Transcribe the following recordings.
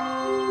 Música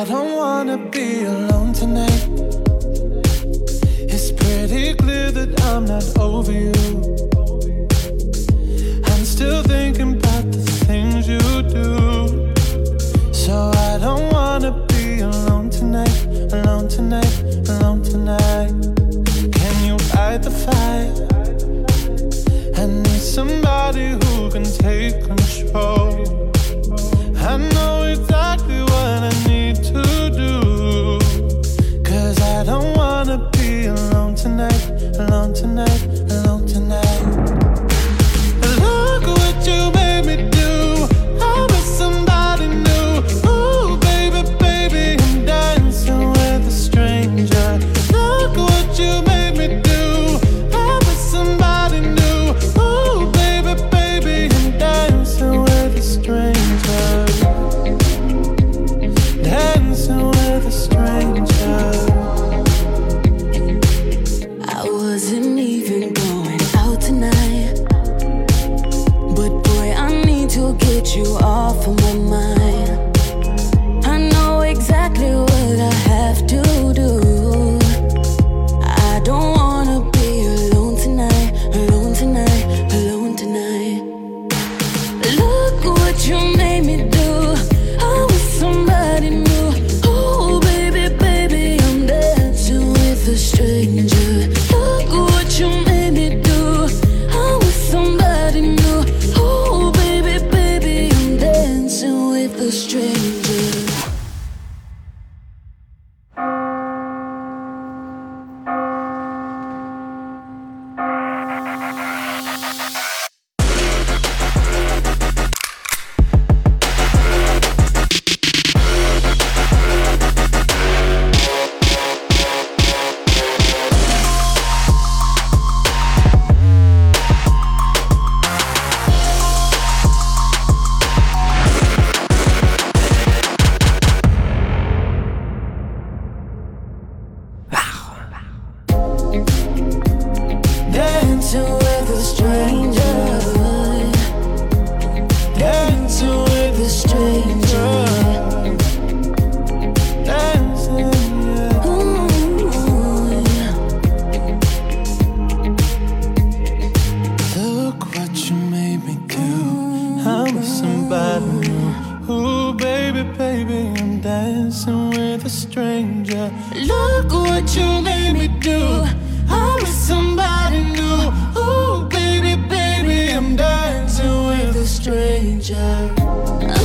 I don't wanna be alone tonight. It's pretty clear that I'm not over you. I'm still thinking about the things you do. So I don't wanna be alone tonight, alone tonight, alone tonight. Can you light the fire? I need somebody who can take control. tonight, alone tonight. dancing with a stranger. stranger. Look what you made me do. I'm with somebody new. Oh, baby, baby, I'm dancing with a stranger.